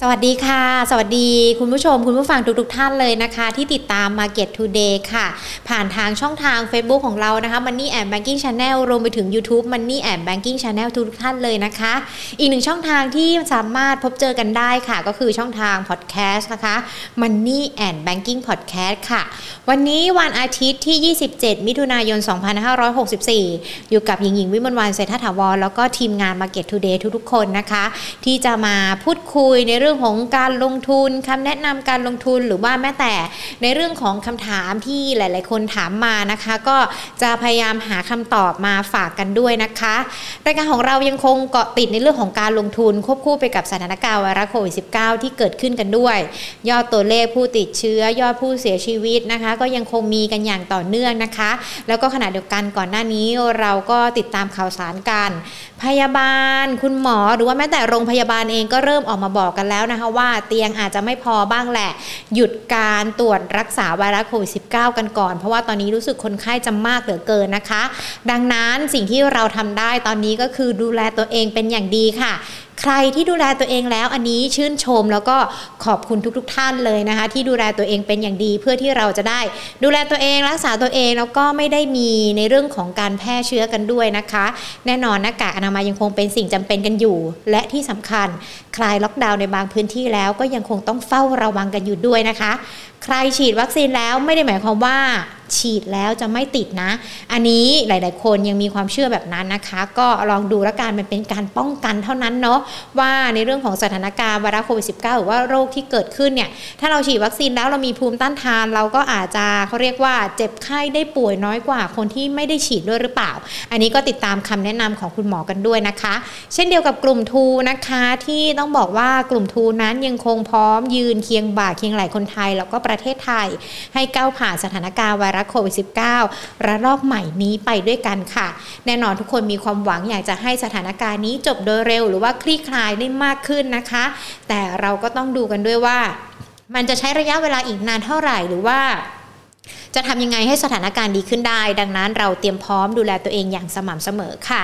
สวัสดีค่ะ สวัสดีคุณผู้ชม คุณผู้ฟังทุกๆทท่านเลยนะคะ ที่ติดตาม Market Today ค่ะ ผ่านทางช่องทาง Facebook ของเรานะคะ Money and Banking Channel รวมไปถึง YouTube Money and Banking Channel ทุกท่านเลยนะคะ อีกหนึ่งช่องทางที่สามารถพบเจอกันได้ค่ะ ก็คือช่องทาง Podcast นะคะ Money and Banking Podcast ค่ะ วันนี้วันอาทิตย์ที่ 27 มิถุนายน 2564 อยู่กับหญิงหญิงวิมลวันเศรษฐถาวรแล้วก็ทีมงาน Market Today ทุกๆ คนนะคะ ที่จะมาพูดคุยในเรื่องื่องของการลงทุนคำแนะนำการลงทุนหรือว่าแม้แต่ในเรื่องของคำถามที่หลาย ๆ คนถามมานะคะ ก็จะพยายามหาคำตอบมาฝากกันด้วยนะคะรายการของเรายังคงเกาะติดในเรื่องของการลงทุนควบคู่ไปกับสถานการณ์ไวรัสโควิด -19 ที่เกิดขึ้นกันด้วย ยอดตัวเลขผู้ติดเชื้อยอดผู้เสียชีวิตนะคะ ก็ยังคงมีกันอย่างต่อเนื่องนะคะ แล้วก็ขณะเดียวกันก่อนหน้านี้เราก็ติดตามข่าวสารกัน พยาบาล คุณหมอหรือว่าแม้แต่โรงพยาบาลเองก็เริ่มออกมาบอกกันแล้วนะคะว่าเตียงอาจจะไม่พอบ้างแหละ หยุดการตรวจรักษาไวรัสโควิด -19 กันก่อน เพราะว่าตอนนี้รู้สึกคนไข้จะมากเหลือเกินนะคะ ดังนั้นสิ่งที่เราทำได้ตอนนี้ก็คือดูแลตัวเองเป็นอย่างดีค่ะ ใครที่ดูแลตัวเองแล้วอันนี้ชื่นชมแล้วก็ขอบคุณทุกๆทท่านเลยนะคะ ที่ดูแลตัวเองเป็นอย่างดีเพื่อที่เราจะได้ ดูแลตัวเองรักษาตัวเองแล้วก็ไม่ได้มีในเรื่องของการแพร่เชื้อกันด้วยนะคะ แน่นอนหน้ากากอนามัยยังคงเป็นสิ่งจำเป็นกันอยู่ และที่สำคัญ คลายล็อกดาวน์ในบางพื้นที่แล้วก็ยังคงต้องเฝ้าระวังกันอยู่ด้วยนะคะใครฉีดวัคซีนแล้วไม่ได้หมายความว่าฉีดแล้วจะไม่ติดนะ อันนี้หลาย ๆ คนยังมีความเชื่อแบบนั้นนะคะ ก็ลองดูล้วกันมันเป็นการป้องกันเท่านั้นเนาะว่าในเรื่องของสถานการณ์ไวรัสโควิด -19 หรือว่าโรคที่เกิดขึ้นเนี่ย ถ้าเราฉีดวัคซีนแล้วเรามีภูมิต้านทาน เราก็อาจจะเขาเรียกว่าเจ็บไข้ได้ป่วยน้อยกว่าคนที่ไม่ได้ฉีดด้วยหรือเปล่า อันนี้ก็ติดตามคำแนะนำของคุณหมอกันด้วยนะคะ เช่นเดียวกับกลุ่มทูนะคะที่ต้องบอกว่ากลุ่มทูนั้นยังคงพร้อมยืนเคียงบ่าเคียงไหลคนไทยแล้วก็ประประเทศไทย ให้ก้าวผ่านสถานการณ์ไวรัสโควิด -19 ระลอกใหม่นี้ไปด้วยกันค่ะ แน่นอนทุกคนมีความหวังอยากจะให้สถานการณ์นี้จบโดยเร็ว หรือว่าคลี่คลายได้มากขึ้นนะคะ แต่เราก็ต้องดูกันด้วยว่า มันจะใช้ระยะเวลาอีกนานเท่าไหร่หรือว่า จะทำยังไงให้สถานการณ์ดีขึ้นได้ ดังนั้นเราเตรียมพร้อมดูแลตัวเองอย่างสม่ำเสมอค่ะ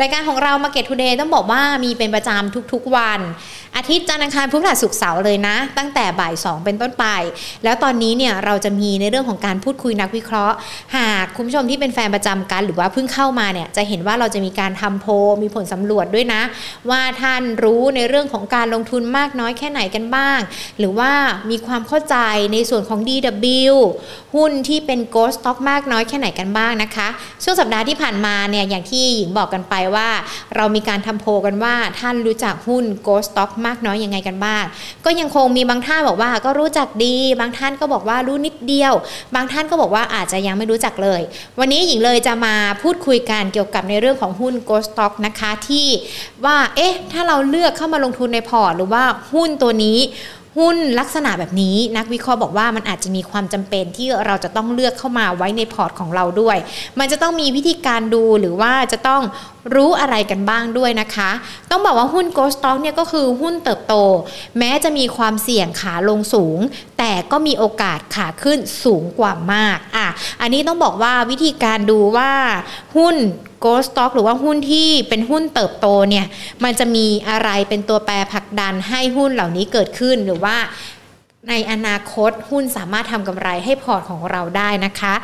รายการของเรา Market Today ต้องบอกว่ามีเป็นประจำทุกๆวัน อาทิตย์จันทร์อังคารพุธพฤหัสศุกร์เสาร์เลยนะ ตั้งแต่บ่าย 2 เป็นต้นไป แล้วตอนนี้เนี่ยเราจะมีในเรื่องของการพูดคุยนักวิเคราะห์ หา กคุณผู้ชมที่เป็นแฟนประจำกัน หรือว่าเพิ่งเข้ามาเนี่ยจะเห็นว่าเราจะมีการทำโพมีผลสำรวจด้วยนะ ว่าท่านรู้ในเรื่องของการลงทุนมากน้อยแค่ไหนกันบ้าง หรือว่ามีความเข้าใจในส่วนของ DW หุ้นที่เป็น Ghost Stock มากน้อยแค่ไหนกันบ้างนะคะ ช่วงสัปดาห์ที่ผ่านมาเนี่ยอย่างที่หญิงบอกกันไปว่า เรามีการทำโพกันว่าท่านรู้จักหุ้น Ghost Stock มากน้อยยังไงกันบ้าง ก็ยังคงมีบางท่านบอกว่าก็รู้จักดี บางท่านก็บอกว่ารู้นิดเดียว บางท่านก็บอกว่าอาจจะยังไม่รู้จักเลยวันนี้หญิงเลยจะมาพูดคุยกันเกี่ยวกับในเรื่องของหุ้น Ghost Stock นะคะที่ว่าเอ๊ะถ้าเราเลือกเข้ามาลงทุนในพอร์ตหรือว่าหุ้นตัวนี้ หุ้นลักษณะแบบนี้นักวิเคราะห์บอกว่ามันอาจจะมีความจำเป็นที่เราจะต้องเลือกเข้ามาไว้ในพอร์ตของเราด้วย มันจะต้องมีวิธีการดูหรือว่าจะต้องรู้อะไรกันบ้างด้วยนะคะ ต้องบอกว่าหุ้น Ghost Stock เนี่ยก็คือหุ้นเติบโต แม้จะมีความเสี่ยงขาลงสูง แต่ก็มีโอกาสขาขึ้นสูงกว่ามากอะอันนี้ต้องบอกว่าวิธีการดูว่าหุ้น Growth Stock หรือว่าหุ้นที่เป็นหุ้นเติบโตเนี่ยมันจะมีอะไรเป็นตัวแปรผลักดันให้หุ้นเหล่านี้เกิดขึ้นหรือว่าในอนาคตหุ้นสามารถทำกำไรให้พอร์ตของเราได้นะคะ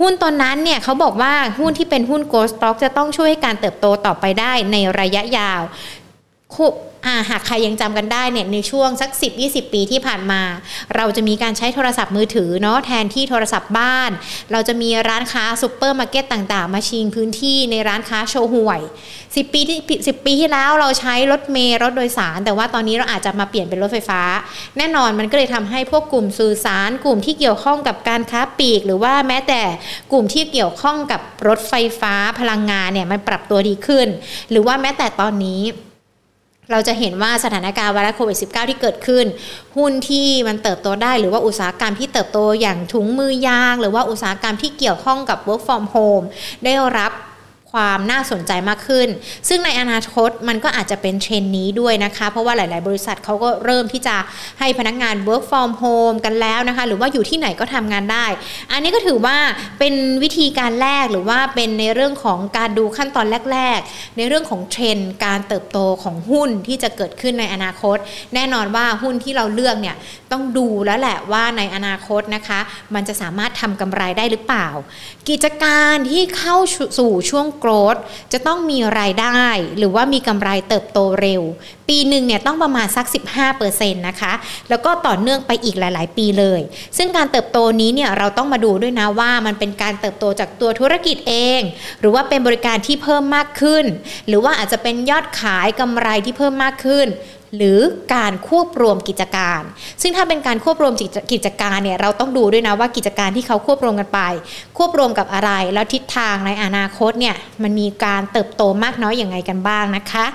หุ้นตอนนั้นเนี่ยเขาบอกว่าหุ้นที่เป็นหุ้น Growth Stock จะต้องช่วยให้การเติบโตต่อไปได้ในระยะยาว หากใครยังจำกันได้เนี่ยในช่วงสัก 10-20 ปีที่ผ่านมา เราจะมีการใช้โทรศัพท์มือถือเนาะแทนที่โทรศัพท์บ้าน เราจะมีร้านค้าซูเปอร์มาร์เก็ตต่างๆ มาชิงพื้นที่ในร้านค้าโชว์ห่วย 10 ปีที่10 ปีที่แล้วเราใช้รถเมล์รถโดยสาร แต่ว่าตอนนี้เราอาจจะมาเปลี่ยนเป็นรถไฟฟ้า แน่นอนมันก็เลยทำให้พวกกลุ่มสื่อสารกลุ่มที่เกี่ยวข้องกับการค้าปลีก หรือว่าแม้แต่กลุ่มที่เกี่ยวข้องกับรถไฟฟ้าพลังงานเนี่ยมันปรับตัวดีขึ้น หรือว่าแม้แต่ตอนนี้ เราจะเห็นว่าสถานการณ์ไวรัสโควิด -19 ที่เกิดขึ้น หุ้นที่มันเติบโตได้ หรือว่าอุตสาหกรรมที่เติบโตอย่างถุงมือยาง หรือว่าอุตสาหกรรมที่เกี่ยวข้องกับ work from home ได้รับ ความน่าสนใจมากขึ้น ซึ่งในอนาคตมันก็อาจจะเป็นเทรนนี้ด้วยนะคะ เพราะว่าหลาย ๆ บริษัทเขาก็เริ่มที่จะให้พนักงาน work from home กันแล้วนะคะ หรือว่าอยู่ที่ไหนก็ทำงานได้ อันนี้ก็ถือว่าเป็นวิธีการแรกหรือว่าเป็นในเรื่องของการดูขั้นตอนแรก ๆ ในเรื่องของเทรนการเติบโตของหุ้นที่จะเกิดขึ้นในอนาคต แน่นอนว่าหุ้นที่เราเลือกเนี่ยต้องดูแล้วแหละว่าในอนาคตนะคะ มันจะสามารถทำกำไรได้หรือเปล่า กิจการที่เข้าสู่ช่วงโกรธจะต้องมีรายได้ หรือว่ามีกำไรเติบโตเร็ว ปีหนึ่งเนี่ยต้องประมาณสัก 15%นะคะแล้วก็ต่อเนื่องไปอีกหลาย ๆ ปีเลย ซึ่งการเติบโตนี้เนี่ยเราต้องมาดูด้วยนะว่ามันเป็นการเติบโตจากตัวธุรกิจเอง หรือว่าเป็นบริการที่เพิ่มมากขึ้น หรือว่าอาจจะเป็นยอดขายกำไรที่เพิ่มมากขึ้น หรือการควบรวมกิจการ ซึ่งถ้าเป็นการควบรวมกิจการเนี่ยเราต้องดูด้วยนะว่ากิจการที่เขาควบรวมกันไป ควบรวมกับอะไร แล้วทิศทางในอนาคตเนี่ยมันมีการเติบโตมากน้อยอย่างไรกันบ้างนะคะ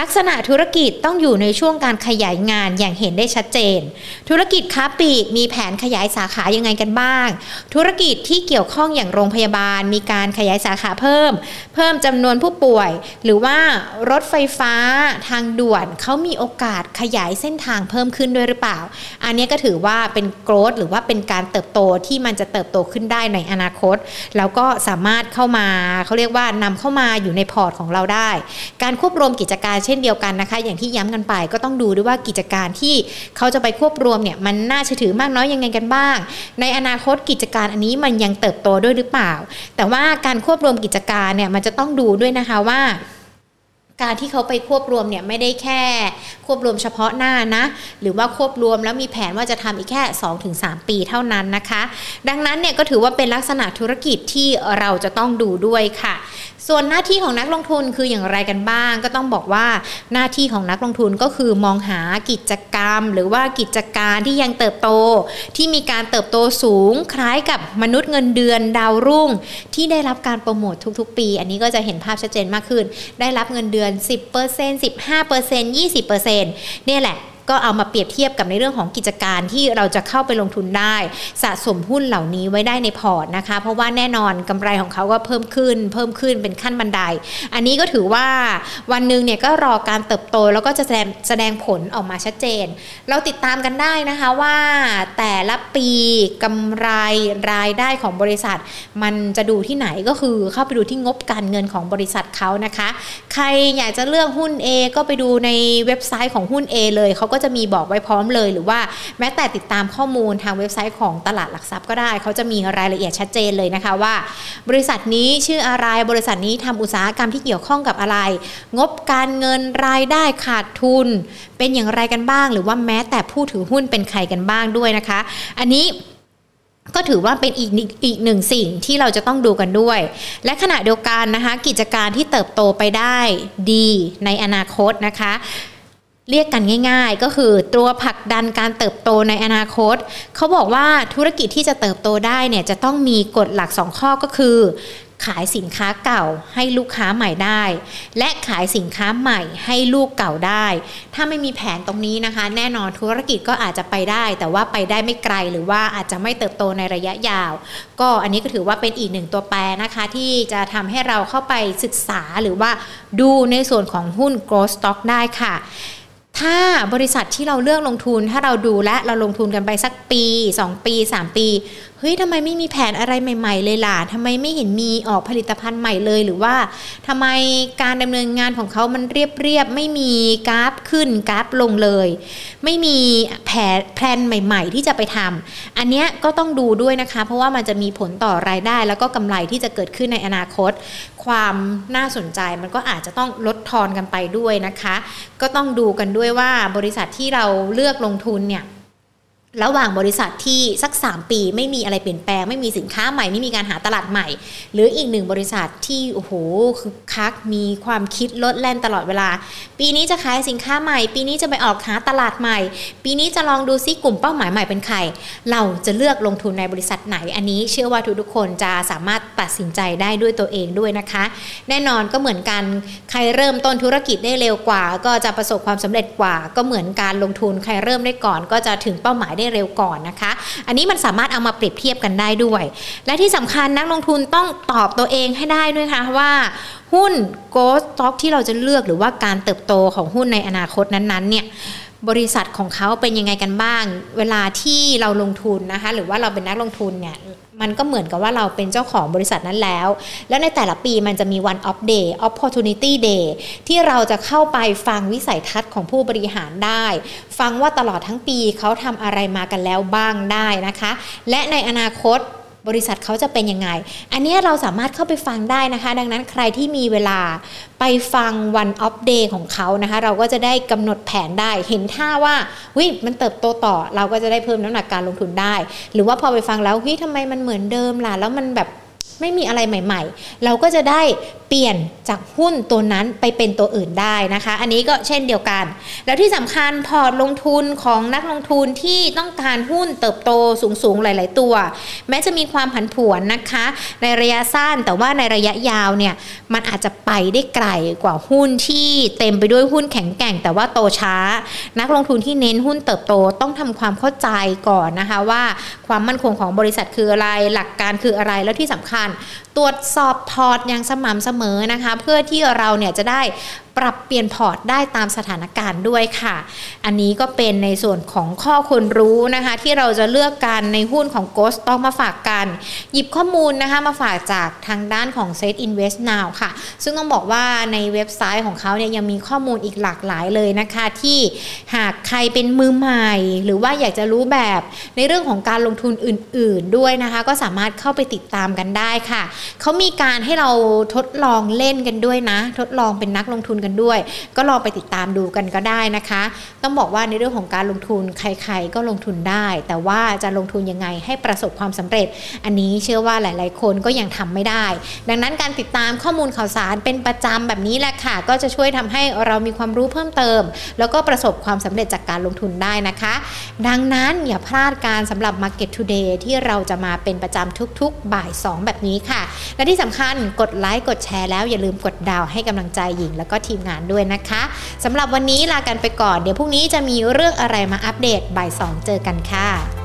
ลักษณะธุรกิจต้องอยู่ในช่วงการขยายงานอย่างเห็นได้ชัดเจน ธุรกิจค้าปลีกมีแผนขยายสาขายังไงกันบ้าง ธุรกิจที่เกี่ยวข้องอย่างโรงพยาบาล มีการขยายสาขาเพิ่ม เพิ่มจำนวนผู้ป่วย หรือว่ารถไฟฟ้าทางด่วนเขามีโอกอกาสขยายเส้นทางเพิ่มขึ้นด้วยหรือเปล่า อันนี้ก็ถือว่าเป็นโกรธหรือว่าเป็นการเติบโตที่มันจะเติบโตขึ้นได้ในอนาคต แล้วก็สามารถเข้ามาเขาเรียกว่านำเข้ามาอยู่ในพอร์ตของเราได้ การควบรวมกิจการเช่นเดียวกันนะคะ อย่างที่ย้ำกันไปก็ต้องดูด้วยว่ากิจการที่เขาจะไปควบรวมเนี่ยมันน่าเชื่อถือมากน้อยยังไงกันบ้าง ในอนาคตกิจการอันนี้มันยังเติบโตด้วยหรือเปล่า แต่ว่าการควบรวมกิจการเนี่ยมันจะต้องดูด้วยนะคะว่า การที่เขาไปควบรวมเนี่ยไม่ได้แค่ควบรวมเฉพาะหน้านะ หรือว่าควบรวมแล้วมีแผนว่าจะทำอีกแค่ 2-3 ปีเท่านั้นนะคะ ดังนั้นเนี่ยก็ถือว่าเป็นลักษณะธุรกิจที่เราจะต้องดูด้วยค่ะ ส่วนหน้าที่ของนักลงทุนคืออย่างไรกันบ้าง ก็ต้องบอกว่าหน้าที่ของนักลงทุนก็คือมองหากิจกรรม หรือว่ากิจการที่ยังเติบโต ที่มีการเติบโตสูงคล้ายกับมนุษย์เงินเดือนดาวรุ่ง ที่ได้รับการโปรโมททุกๆ ปี อันนี้ก็จะเห็นภาพชัดเจนมากขึ้น ได้รับเงินเดือนอน 10% 15% 20%เนี่ยแหละ ก็เอามาเปรียบเทียบกับในเรื่องของกิจการที่เราจะเข้าไปลงทุนได้ สะสมหุ้นเหล่านี้ไว้ได้ในพอร์ตนะคะ เพราะว่าแน่นอนกำไรของเขาก็เพิ่มขึ้น เพิ่มขึ้นเป็นขั้นบันได อันนี้ก็ถือว่าวันหนึ่งเนี่ยก็รอการเติบโตแล้วก็จะแสดงแสดงผลออกมาชัดเจน เราติดตามกันได้นะคะว่าแต่ละปีกำไรรายได้ของบริษัท มันจะดูที่ไหนก็คือเข้าไปดูที่งบการเงินของบริษัทเขานะคะ ใครอยากจะเลือกหุ้น A ก็ไปดูในเว็บไซต์ของหุ้น A เลยเขาก็จะมีบอกไว้พร้อมเลย หรือว่าแม้แต่ติดตามข้อมูลทางเว็บไซต์ของตลาดหลักทรัพย์ก็ได้ เขาจะมีรายละเอียดชัดเจนเลยนะคะว่า บริษัทนี้ชื่ออะไรบริษัทนี้ทำอุตสาหกรรมที่เกี่ยวข้องกับอะไร งบการเงินรายได้ขาดทุน เป็นอย่างไรกันบ้าง หรือว่าแม้แต่ผู้ถือหุ้นเป็นใครกันบ้างด้วยนะคะ อันนี้ก็ถือว่าเป็นอีกอีกหนึ่งสิ่งที่เราจะต้องดูกันด้วย และขณะเดียวกันนะคะ กิจการที่เติบโตไปได้ดีในอนาคตนะคะ เรียกกันง่าย ๆ ก็คือตัวผลักดันการเติบโตในอนาคต เขาบอกว่าธุรกิจที่จะเติบโตได้เนี่ยจะต้องมีกฎหลัก 2 ข้อก็คือ ขายสินค้าเก่าให้ลูกค้าใหม่ได้ และขายสินค้าใหม่ให้ลูกเก่าได้ ถ้าไม่มีแผนตรงนี้นะคะ แน่นอนธุรกิจก็อาจจะไปได้ แต่ว่าไปได้ไม่ไกลหรือว่าอาจจะไม่เติบโตในระยะยาว ก็อันนี้ก็ถือว่าเป็นอีกหนึ่งตัวแปรนะคะ ที่จะทำให้เราเข้าไปศึกษาหรือว่าดูในส่วนของหุ้น growth stock ได้ค่ะ ถ้าบริษัทที่เราเลือกลงทุนถ้าเราดูและเราลงทุนกันไปสักปี 2 ปี 3 ปี ฮ้ยทำไมไม่มีแผนอะไรใหม่ ๆ เลยล่ะทำไมไม่เห็นมีออกผลิตภัณฑ์ใหม่เลยหรือว่าทำไมการดำเนินงานของเขามันเรียบๆไม่มีกราฟขึ้นกราฟลงเลย ไม่มีแผนแผนใหม่ ๆ ที่จะไปทำอันนี้ก็ต้องดูด้วยนะคะ เพราะว่ามันจะมีผลต่อรายได้ แล้วก็กำไรที่จะเกิดขึ้นในอนาคต ความน่าสนใจมันก็อาจจะต้องลดทอนกันไปด้วยนะคะ ก็ต้องดูกันด้วยว่าบริษัทที่เราเลือกลงทุนเนี่ย ระหว่างบริษัทที่สัก 3 ปีไม่มีอะไรเปลี่ยนแปลง ไม่มีสินค้าใหม่ไม่มีการหาตลาดใหม่ หรืออีกหนึ่งบริษัทที่โอ้โหคือคักมีความคิดลดแล่นตลอดเวลา ปีนี้จะขายสินค้าใหม่ ปีนี้จะไปออกหาตลาดใหม่ ปีนี้จะลองดูซิกลุ่มเป้าหมายใหม่เป็นใคร เราจะเลือกลงทุนในบริษัทไหน อันนี้เชื่อว่าทุกๆคนจะสามารถตัดสินใจได้ด้วยตัวเองด้วยนะคะ แน่นอนก็เหมือนกันใครเริ่มต้นธุรกิจได้เร็วกว่า ก็จะประสบความสำเร็จกว่า ก็เหมือนการลงทุนใครเริ่มได้ก่อน ก็จะถึงเป้าหมายได้ได้เร็วก่อนนะคะ อันนี้มันสามารถเอามาเปรียบเทียบกันได้ด้วย และที่สำคัญนักลงทุนต้องตอบตัวเองให้ได้ด้วยค่ะว่าหุ้นโกลด์สต็อกที่เราจะเลือกหรือว่าการเติบโตของหุ้นในอนาคตนั้นๆเนี่ย บริษัทของเขาเป็นยังไงกันบ้าง เวลาที่เราลงทุนนะคะหรือว่าเราเป็นนักลงทุนเนี่ยมันก็เหมือนกับว่าเราเป็นเจ้าของบริษัทนั้นแล้ว แล้วในแต่ละปีมันจะมี one of day opportunity day ที่เราจะเข้าไปฟังวิสัยทัศน์ของผู้บริหารได้ ฟังว่าตลอดทั้งปีเขาทำอะไรมากันแล้วบ้างได้นะคะ และในอนาคต บริษัทเขาจะเป็นยังไง อันนี้เราสามารถเข้าไปฟังได้นะคะ ดังนั้นใครที่มีเวลาไปฟังวันอัปเดตของเขานะคะ เราก็จะได้กำหนดแผนได้ เห็นท่าว่าวิมันเติบโตต่อ เราก็จะได้เพิ่มน้ำหนักการลงทุนได้ หรือว่าพอไปฟังแล้วเฮ้ยทำไมมันเหมือนเดิมล่ะแล้วมันแบบ ไม่มีอะไรใหม่ ๆ เราก็จะได้เปลี่ยนจากหุ้นตัวนั้นไปเป็นตัวอื่นได้นะคะ อันนี้ก็เช่นเดียวกัน แล้วที่สำคัญพอร์ตลงทุนของนักลงทุนที่ต้องการหุ้นเติบโตสูงๆ หลาย ๆ ตัว แม้จะมีความผันผวนนะคะ ในระยะสั้นแต่ว่าในระยะยาวเนี่ยมันอาจจะไปได้ไกลกว่าหุ้นที่เต็มไปด้วยหุ้นแข็งแกร่ง แต่ว่าโตช้า นักลงทุนที่เน้นหุ้นเติบโตต้องทำความเข้าใจก่อนนะคะว่าความมั่นคงของบริษัทคืออะไรหลักการคืออะไรแล้วที่สำคัญตรวจสอบพอร์ตอย่างสม่ำเสมอนะคะ เพื่อที่เราเนี่ยจะได้ ปรับเปลี่ยนพอร์ตได้ตามสถานการณ์ด้วยค่ะ อันนี้ก็เป็นในส่วนของข้อควรรู้นะคะ ที่เราจะเลือกกันในหุ้นของ Ghost Stock มาฝากกัน หยิบข้อมูลนะคะมาฝากจากทางด้านของ Set Invest Now ค่ะ ซึ่งต้องบอกว่าในเว็บไซต์ของเขาเนี่ยยังมีข้อมูลอีกหลากหลายเลยนะคะ ที่หากใครเป็นมือใหม่ หรือว่าอยากจะรู้แบบในเรื่องของการลงทุนอื่น ๆ ด้วยนะคะ ก็สามารถเข้าไปติดตามกันได้ค่ะ เขามีการให้เราทดลองเล่นกันด้วยนะ ทดลองเป็นนักลงทุนกันด้วย ก็ลองไปติดตามดูกันก็ได้นะคะ ต้องบอกว่าในเรื่องของการลงทุนใคร ๆ ก็ลงทุนได้ แต่ว่าจะลงทุนยังไงให้ประสบความสำเร็จ อันนี้เชื่อว่าหลาย ๆ คนก็ยังทำไม่ได้ ดังนั้นการติดตามข้อมูลข่าวสารเป็นประจำแบบนี้แหละค่ะ ก็จะช่วยทำให้เรามีความรู้เพิ่มเติม แล้วก็ประสบความสำเร็จจากการลงทุนได้นะคะ ดังนั้นอย่าพลาดการสำหรับ Market Today ที่เราจะมาเป็นประจำทุกๆ บ่าย 2 แบบนี้ค่ะ และที่สำคัญกดไลค์กดแชร์แล้วอย่าลืมกดดาวให้กำลังใจหญิงแล้วก็ทีมงานด้วยนะคะสำหรับวันนี้ลากันไปก่อน เดี๋ยวพรุ่งนี้จะมีเรื่องอะไรมาอัปเดตบ่าย2เจอกันค่ะ